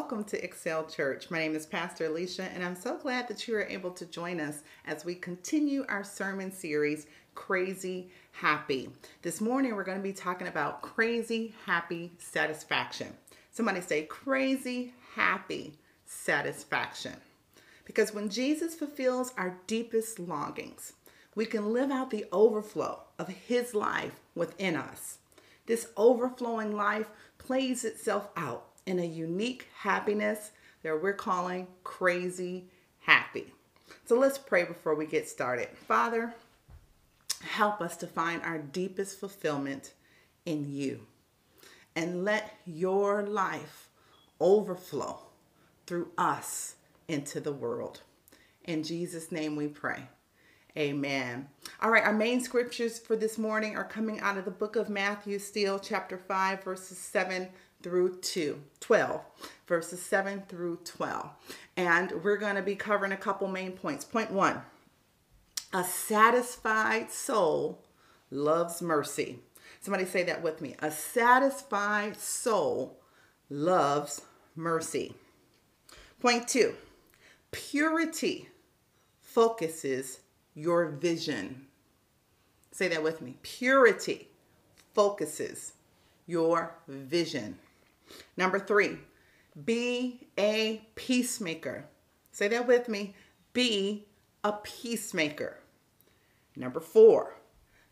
welcome to Excel Church. My name is Pastor Alicia, and I'm so glad that you are able to join us as we continue our sermon series, Crazy Happy. This morning, we're going to be talking about crazy happy satisfaction. Somebody say, crazy happy satisfaction. Because when Jesus fulfills our deepest longings, we can live out the overflow of His life within us. This overflowing life plays itself out in a unique happiness that we're calling crazy happy. So let's pray before we get started. Father, help us to find our deepest fulfillment in you and let your life overflow through us into the world. In Jesus' name we pray. Amen. All right, our main scriptures for this morning are coming out of the book of Matthew, still chapter 5, verses 7 through 2, 12, verses 7 through 12. And we're going to be covering a couple main points. Point one a satisfied soul loves mercy. Somebody say that with me. A satisfied soul loves mercy. Point two purity focuses your vision. Say that with me. Purity focuses your vision. Number three, be a peacemaker. Say that with me. Be a peacemaker. Number four,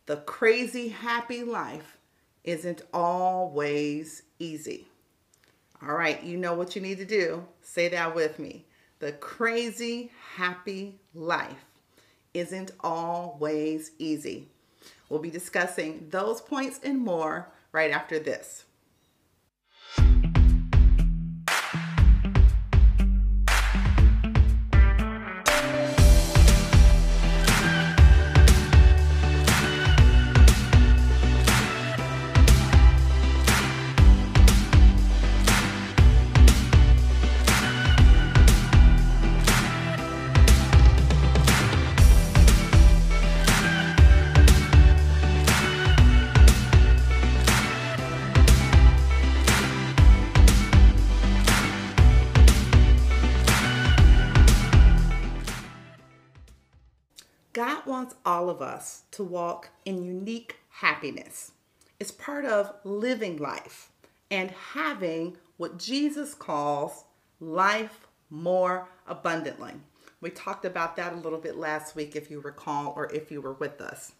the crazy happy life isn't always easy. All right, you know what you need to do. Say that with me. The crazy happy life isn't always easy. We'll be discussing those points and more right after this. God wants all of us to walk in unique happiness. It's part of living life and having what Jesus calls life more abundantly. We talked about that a little bit last week, if you recall, or if you were with us.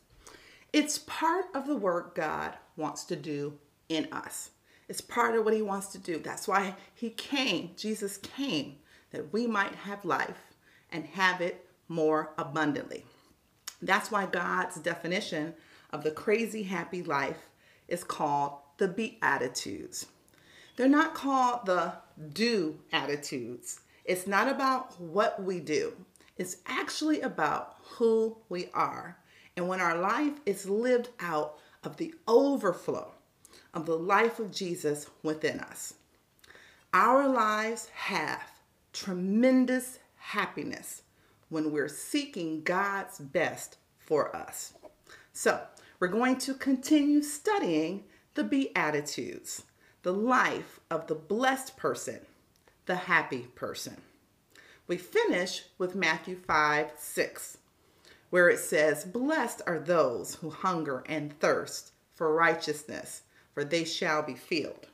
It's part of the work God wants to do in us. It's part of what He wants to do. That's why He came, Jesus came, that we might have life and have it more abundantly. That's why God's definition of the crazy happy life is called the Beatitudes. They're not called the do attitudes. It's not about what we do, it's actually about who we are. And when our life is lived out of the overflow of the life of Jesus within us, our lives have tremendous happiness when we're seeking God's best for us. So, we're going to continue studying the Beatitudes, the life of the blessed person, the happy person. We finish with Matthew 5 6, where it says, Blessed are those who hunger and thirst for righteousness, for they shall be filled.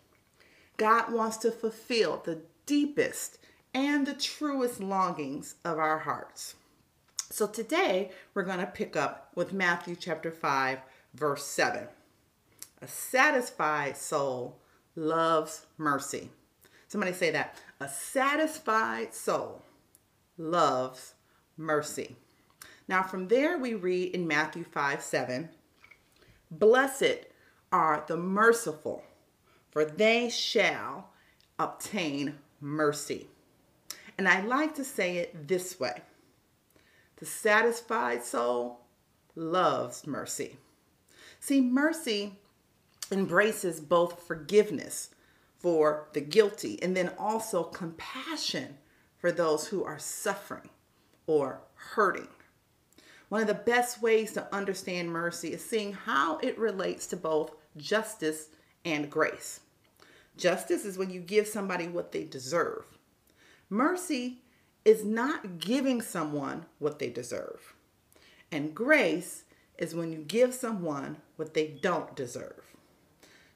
God wants to fulfill the deepest and the truest longings of our hearts. So today we're going to pick up with Matthew chapter 5, verse 7. A satisfied soul loves mercy. Somebody say that. A satisfied soul loves mercy. Now, from there, we read in Matthew 5 7 Blessed are the merciful, for they shall obtain mercy. And I like to say it this way the satisfied soul loves mercy. See, mercy embraces both forgiveness for the guilty and then also compassion for those who are suffering or hurting. One of the best ways to understand mercy is seeing how it relates to both justice and grace. Justice is when you give somebody what they deserve. Mercy is not giving someone what they deserve. And grace is when you give someone what they don't deserve.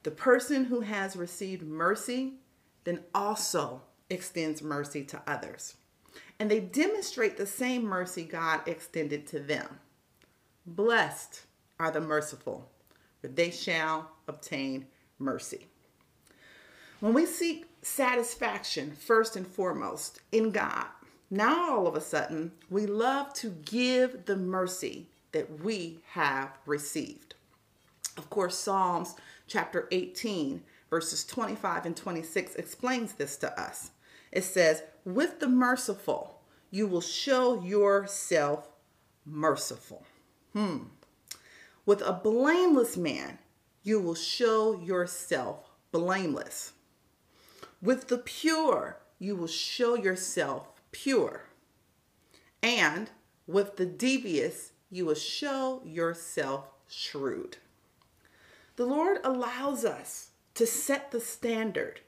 The person who has received mercy then also extends mercy to others. And they demonstrate the same mercy God extended to them. Blessed are the merciful, for they shall obtain mercy. When we seek satisfaction first and foremost in God, now all of a sudden we love to give the mercy that we have received. Of course, Psalms chapter 18, verses 25 and 26 explains this to us. It says, With the merciful, you will show yourself merciful. Hmm. With a blameless man, you will show yourself blameless. With the pure, you will show yourself pure. And with the devious, you will show yourself shrewd. The Lord allows us to set the standard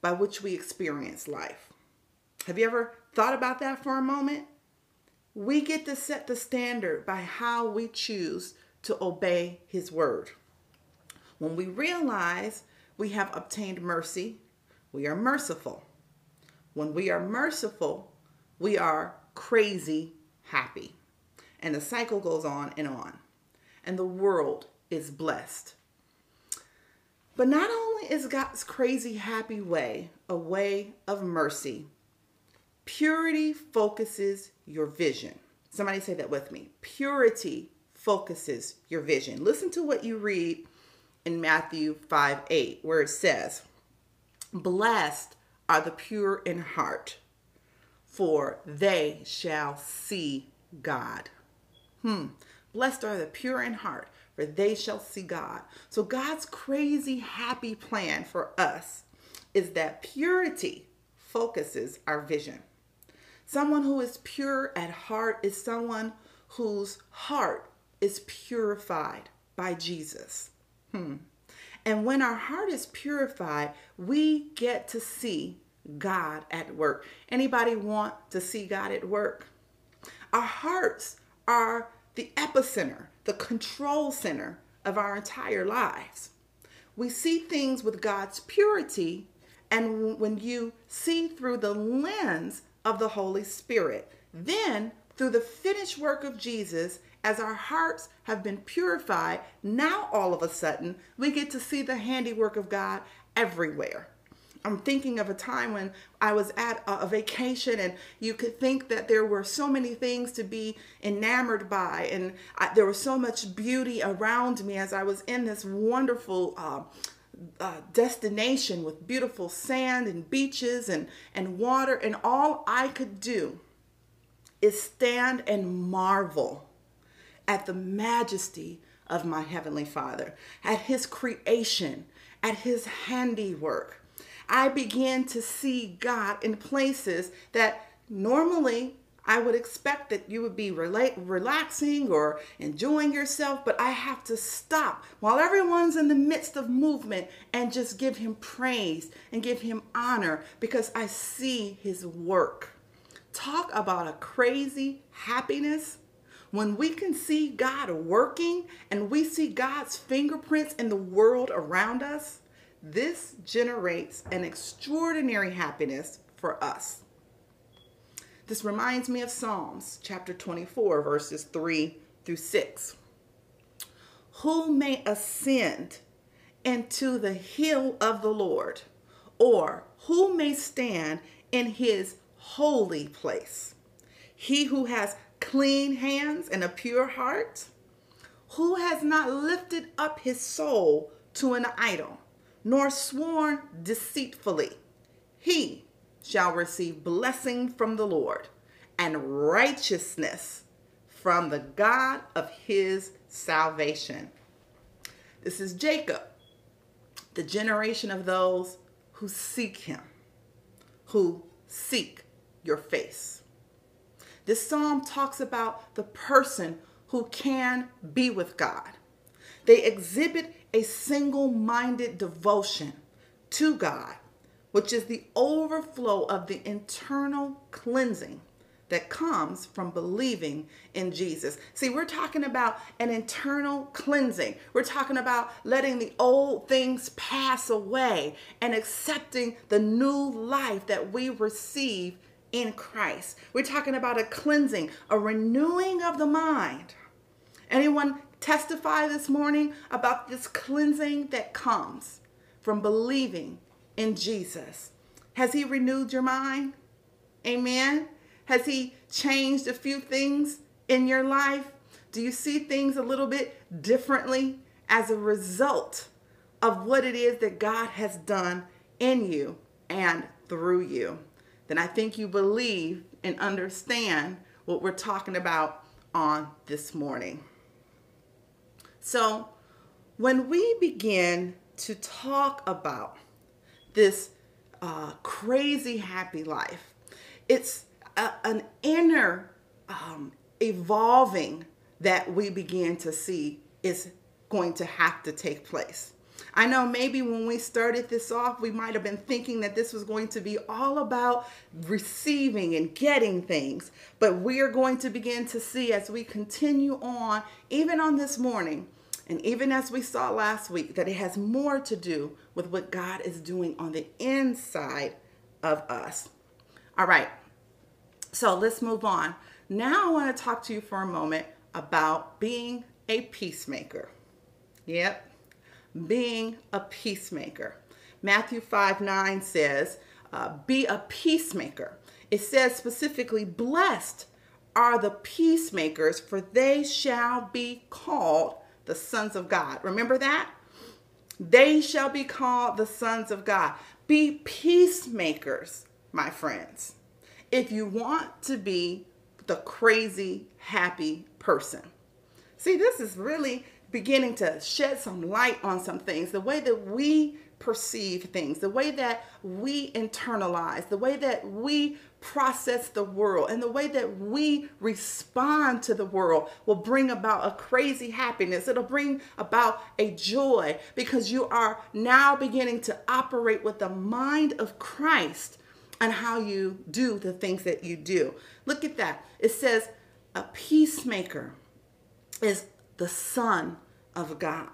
by which we experience life. Have you ever thought about that for a moment? We get to set the standard by how we choose to obey His word. When we realize we have obtained mercy, we are merciful. When we are merciful, we are crazy happy. And the cycle goes on and on. And the world is blessed. But not only is God's crazy happy way a way of mercy, purity focuses your vision. Somebody say that with me. Purity focuses your vision. Listen to what you read in Matthew 5 8, where it says, Blessed are the pure in heart, for they shall see God. Hmm. Blessed are the pure in heart, for they shall see God. So, God's crazy happy plan for us is that purity focuses our vision. Someone who is pure at heart is someone whose heart is purified by Jesus. Hmm. And when our heart is purified, we get to see God at work. Anybody want to see God at work? Our hearts are the epicenter, the control center of our entire lives. We see things with God's purity, and when you see through the lens of the Holy Spirit, then through the finished work of Jesus, as our hearts have been purified, now all of a sudden we get to see the handiwork of God everywhere. I'm thinking of a time when I was at a, vacation and you could think that there were so many things to be enamored by, and I, there was so much beauty around me as I was in this wonderful. Uh, uh, destination with beautiful sand and beaches and, and water, and all I could do is stand and marvel at the majesty of my Heavenly Father, at His creation, at His handiwork. I began to see God in places that normally I would expect that you would be rela- relaxing or enjoying yourself, but I have to stop while everyone's in the midst of movement and just give him praise and give him honor because I see his work. Talk about a crazy happiness. When we can see God working and we see God's fingerprints in the world around us, this generates an extraordinary happiness for us. This reminds me of Psalms chapter 24, verses 3 through 6. Who may ascend into the hill of the Lord, or who may stand in his holy place? He who has clean hands and a pure heart, who has not lifted up his soul to an idol nor sworn deceitfully. He shall receive blessing from the Lord and righteousness from the God of his salvation. This is Jacob, the generation of those who seek him, who seek your face. This psalm talks about the person who can be with God. They exhibit a single minded devotion, to God, which is the overflow of the internal cleansing that comes from believing in Jesus. See, we're talking about an internal cleansing. We're talking about letting the old things pass away and accepting the new life that we receive in Christ. We're talking about a cleansing, a renewing of the mind. Anyone testify this morning about this cleansing that comes from believing in Jesus? Has he renewed your mind? Amen. Has He changed a few things in your life? Do you see things a little bit differently as a result of what it is that God has done in you and through you? Then I think you believe and understand what we're talking about on this morning. So, when we begin to talk about this uh, crazy happy life, it's a, an inner um, evolving that we begin to see is going to have to take place. I know maybe when we started this off, we might have been thinking that this was going to be all about receiving and getting things. But we are going to begin to see as we continue on, even on this morning, and even as we saw last week, that it has more to do with what God is doing on the inside of us. All right, so let's move on. Now I want to talk to you for a moment about being a peacemaker. Yep, being a peacemaker. Matthew 5 9 says, uh, Be a peacemaker. It says specifically, Blessed are the peacemakers, for they shall be called the sons of God. Remember that? They shall be called the sons of God. Be peacemakers, my friends if you want to be the crazy happy person. See, this is really beginning to shed some light on some things. The way that we perceive things, the way that we internalize, the way that we process the world, and the way that we respond to the world will bring about a crazy happiness. It'll bring about a joy because you are now beginning to operate with the mind of Christ and how you do the things that you do. Look at that. It says, a peacemaker is the son of God.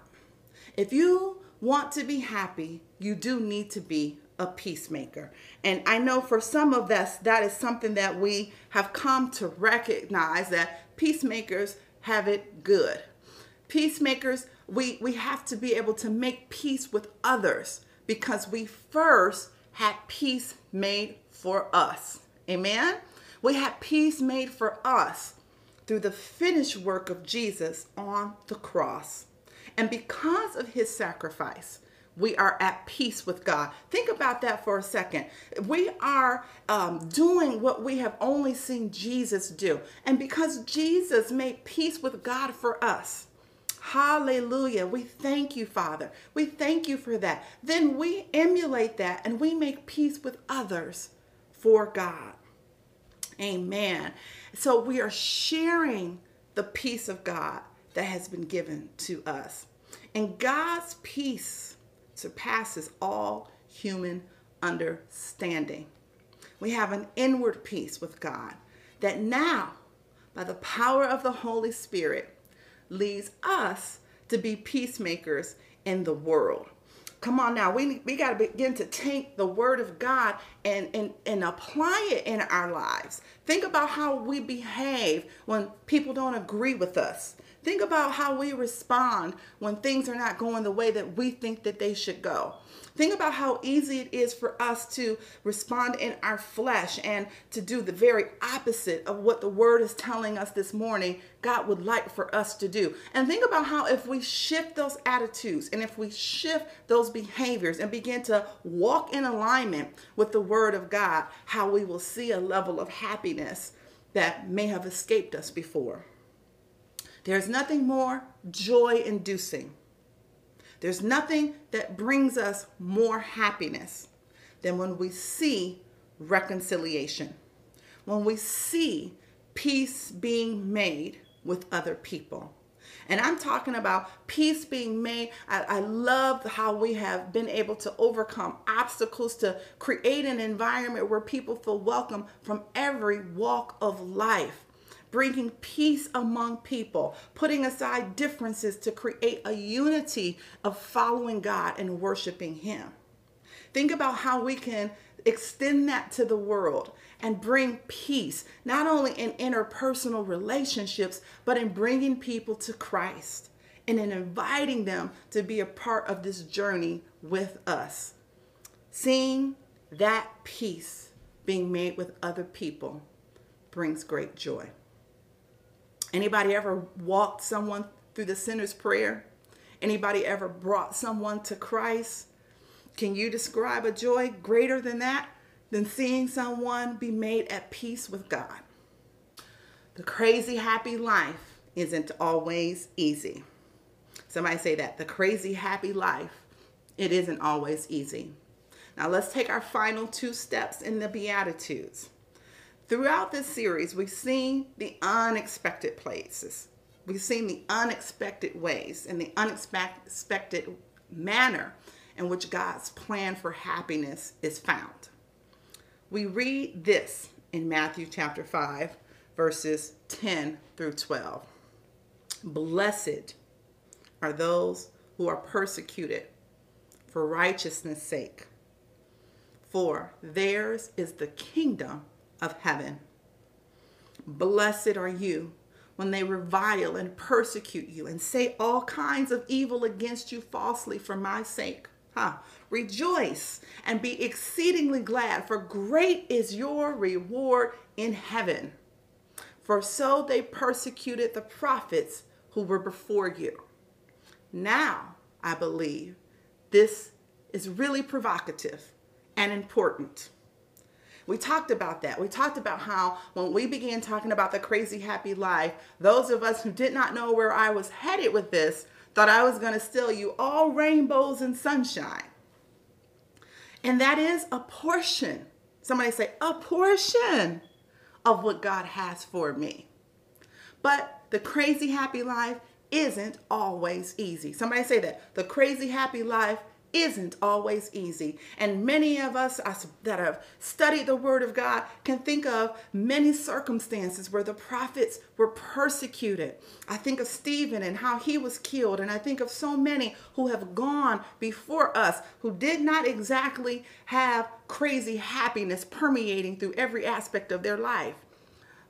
If you want to be happy, you do need to be a peacemaker. And I know for some of us, that is something that we have come to recognize that peacemakers have it good. Peacemakers, we, we have to be able to make peace with others because we first had peace made for us. Amen? We had peace made for us through the finished work of Jesus on the cross. And because of his sacrifice, we are at peace with God. Think about that for a second. We are um, doing what we have only seen Jesus do. And because Jesus made peace with God for us, Hallelujah. We thank you, Father. We thank you for that. Then we emulate that and we make peace with others for God. Amen. So we are sharing the peace of God that has been given to us. And God's peace surpasses all human understanding. We have an inward peace with God that now, by the power of the Holy Spirit, leads us to be peacemakers in the world. Come on now, we, we got to begin to take the word of God and, and, and apply it in our lives. Think about how we behave when people don't agree with us. Think about how we respond when things are not going the way that we think that they should go. Think about how easy it is for us to respond in our flesh and to do the very opposite of what the word is telling us this morning God would like for us to do. And think about how if we shift those attitudes and if we shift those behaviors and begin to walk in alignment with the word of God, how we will see a level of happiness that may have escaped us before. There's nothing more joy inducing there's nothing that brings us more happiness than when we see reconciliation, when we see peace being made with other people. And I'm talking about peace being made. I, I, love how we have been able to overcome obstacles to create an environment where people feel welcome from every walk of life. Bringing peace among people, putting aside differences to create a unity of following God and worshiping Him. Think about how we can extend that to the world and bring peace, not only in interpersonal relationships, but in bringing people to Christ and in inviting them to be a part of this journey with us. Seeing that peace being made with other people brings great joy. Anybody ever walked someone through the sinner's prayer? Anybody ever brought someone to Christ? Can you describe a joy greater than that? Than seeing someone be made at peace with God? The crazy happy life isn't always easy. Somebody say that. The crazy happy life, it isn't always easy. Now let's take our final two steps in the Beatitudes. Throughout this series, we've seen the unexpected places. We've seen the unexpected ways and the unexpected manner in which God's plan for happiness is found. We read this in Matthew chapter 5, verses 10 through 12. Blessed are those who are persecuted for righteousness' sake, for theirs is the kingdom of heaven. Blessed are you when they revile and persecute you and say all kinds of evil against you falsely for my sake. Huh. Rejoice and be exceedingly glad, for great is your reward in heaven. For so they persecuted the prophets who were before you. Now, I believe this is really provocative and important. We talked about that. We talked about how when we began talking about the crazy happy life, those of us who did not know where I was headed with this thought I was going to steal you all rainbows and sunshine. And that is a portion. Somebody say, a portion of what God has for me. But the crazy happy life isn't always easy. Somebody say that. The crazy happy life isn't always easy. And many of us that have studied the Word of God can think of many circumstances where the prophets were persecuted. I think of Stephen and how he was killed. And I think of so many who have gone before us who did not exactly have crazy happiness permeating through every aspect of their life.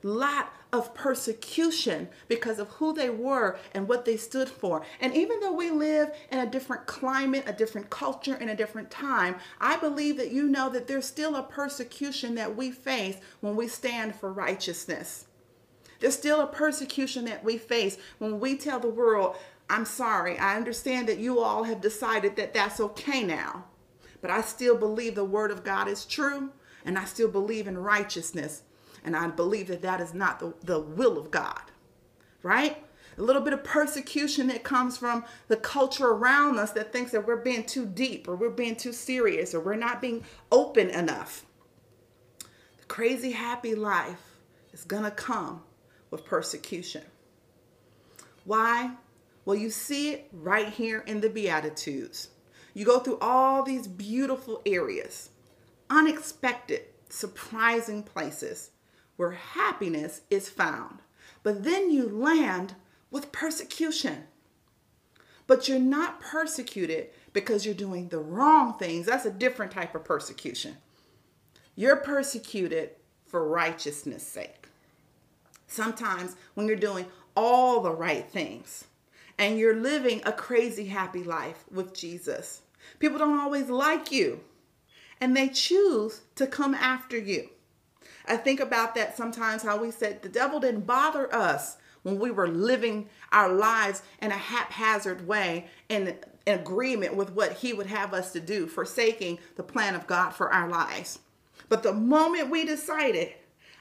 Lot of persecution because of who they were and what they stood for. And even though we live in a different climate, a different culture, in a different time, I believe that you know that there's still a persecution that we face when we stand for righteousness. There's still a persecution that we face when we tell the world, I'm sorry, I understand that you all have decided that that's okay now, but I still believe the word of God is true and I still believe in righteousness. And I believe that that is not the, the will of God, right? A little bit of persecution that comes from the culture around us that thinks that we're being too deep or we're being too serious or we're not being open enough. The crazy happy life is going to come with persecution. Why? Well, you see it right here in the Beatitudes. You go through all these beautiful areas, unexpected, surprising places where happiness is found. But then you land with persecution. But you're not persecuted because you're doing the wrong things. That's a different type of persecution. You're persecuted for righteousness' sake. Sometimes when you're doing all the right things and you're living a crazy happy life with Jesus, people don't always like you and they choose to come after you. I think about that sometimes how we said the devil didn't bother us when we were living our lives in a haphazard way in, in agreement with what he would have us to do, forsaking the plan of God for our lives. But the moment we decided,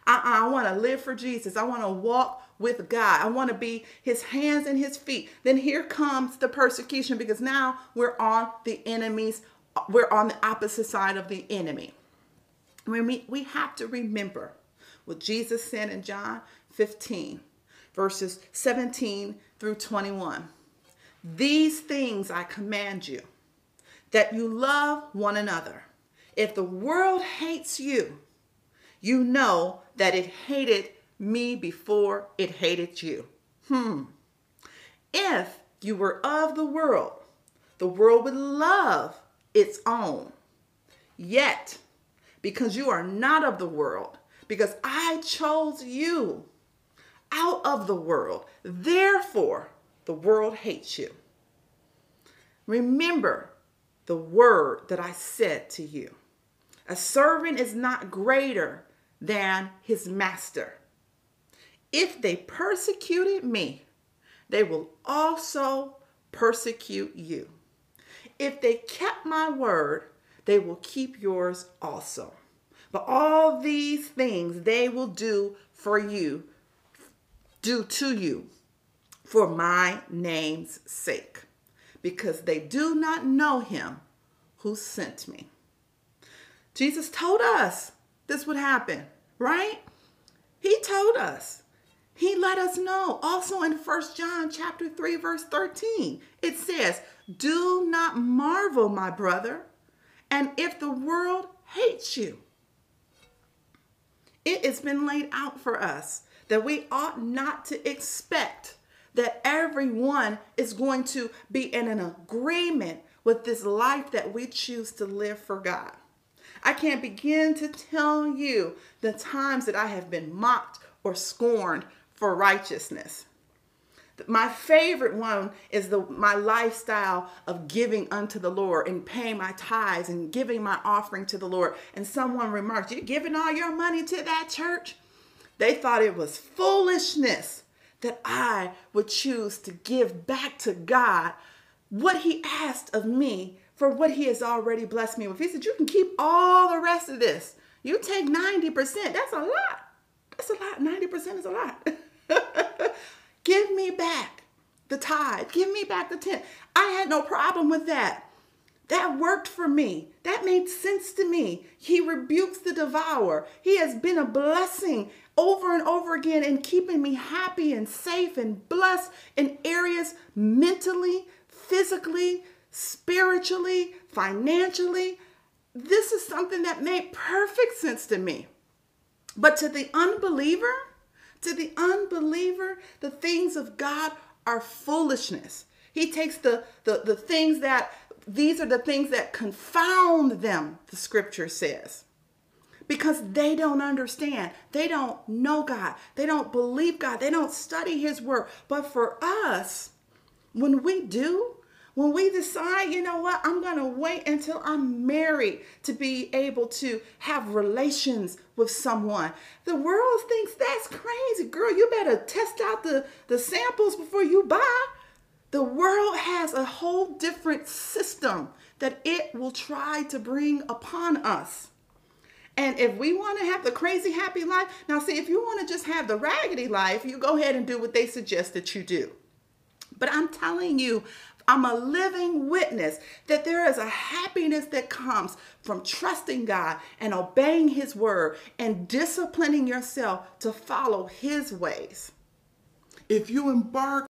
uh-uh, I want to live for Jesus, I want to walk with God, I want to be his hands and his feet, then here comes the persecution because now we're on the enemy's, we're on the opposite side of the enemy. We, we have to remember what Jesus said in John 15, verses 17 through 21. These things I command you that you love one another. If the world hates you, you know that it hated me before it hated you. Hmm. If you were of the world, the world would love its own. Yet, because you are not of the world, because I chose you out of the world, therefore the world hates you. Remember the word that I said to you. A servant is not greater than his master. If they persecuted me, they will also persecute you. If they kept my word, they will keep yours also. But all these things they will do for you, do to you, for my name's sake, because they do not know him who sent me. Jesus told us this would happen, right? He told us. He let us know. Also in First John chapter 3 verse 13, it says, "Do not marvel, my brother, and if the world hates you, it has been laid out for us that we ought not to expect that everyone is going to be in an agreement with this life that we choose to live for God. I can't begin to tell you the times that I have been mocked or scorned for righteousness. My favorite one is the my lifestyle of giving unto the Lord and paying my tithes and giving my offering to the Lord. And someone remarked, "You're giving all your money to that church?" They thought it was foolishness that I would choose to give back to God what He asked of me for what He has already blessed me with. He said, You can keep all the rest of this. You take 90%. That's a lot. That's a lot. 90% is a lot. Give me back the tithe. Give me back the 10. I had no problem with that. That worked for me. That made sense to me. He rebukes the devourer. He has been a blessing over and over again in keeping me happy and safe and blessed in areas mentally, physically, spiritually, financially. This is something that made perfect sense to me. But to the unbeliever, to the unbeliever, the things of God are foolishness. He takes the, the, the things that, these are the things that confound them, the scripture says because they don't understand. They don't know God. They don't believe God. They don't study His Word. But for us, when we do, when we decide, you know what, I'm going to wait until I'm married to be able to have relations with someone. The world thinks that's crazy. Girl, you better test out the, the samples before you buy. The world has a whole different system that it will try to bring upon us. And if we want to have the crazy happy life, now see, if you want to just have the raggedy life, you go ahead and do what they suggest that you do. But I'm telling you, I'm a living witness that there is a happiness that comes from trusting God and obeying His word and disciplining yourself to follow His ways. If you embark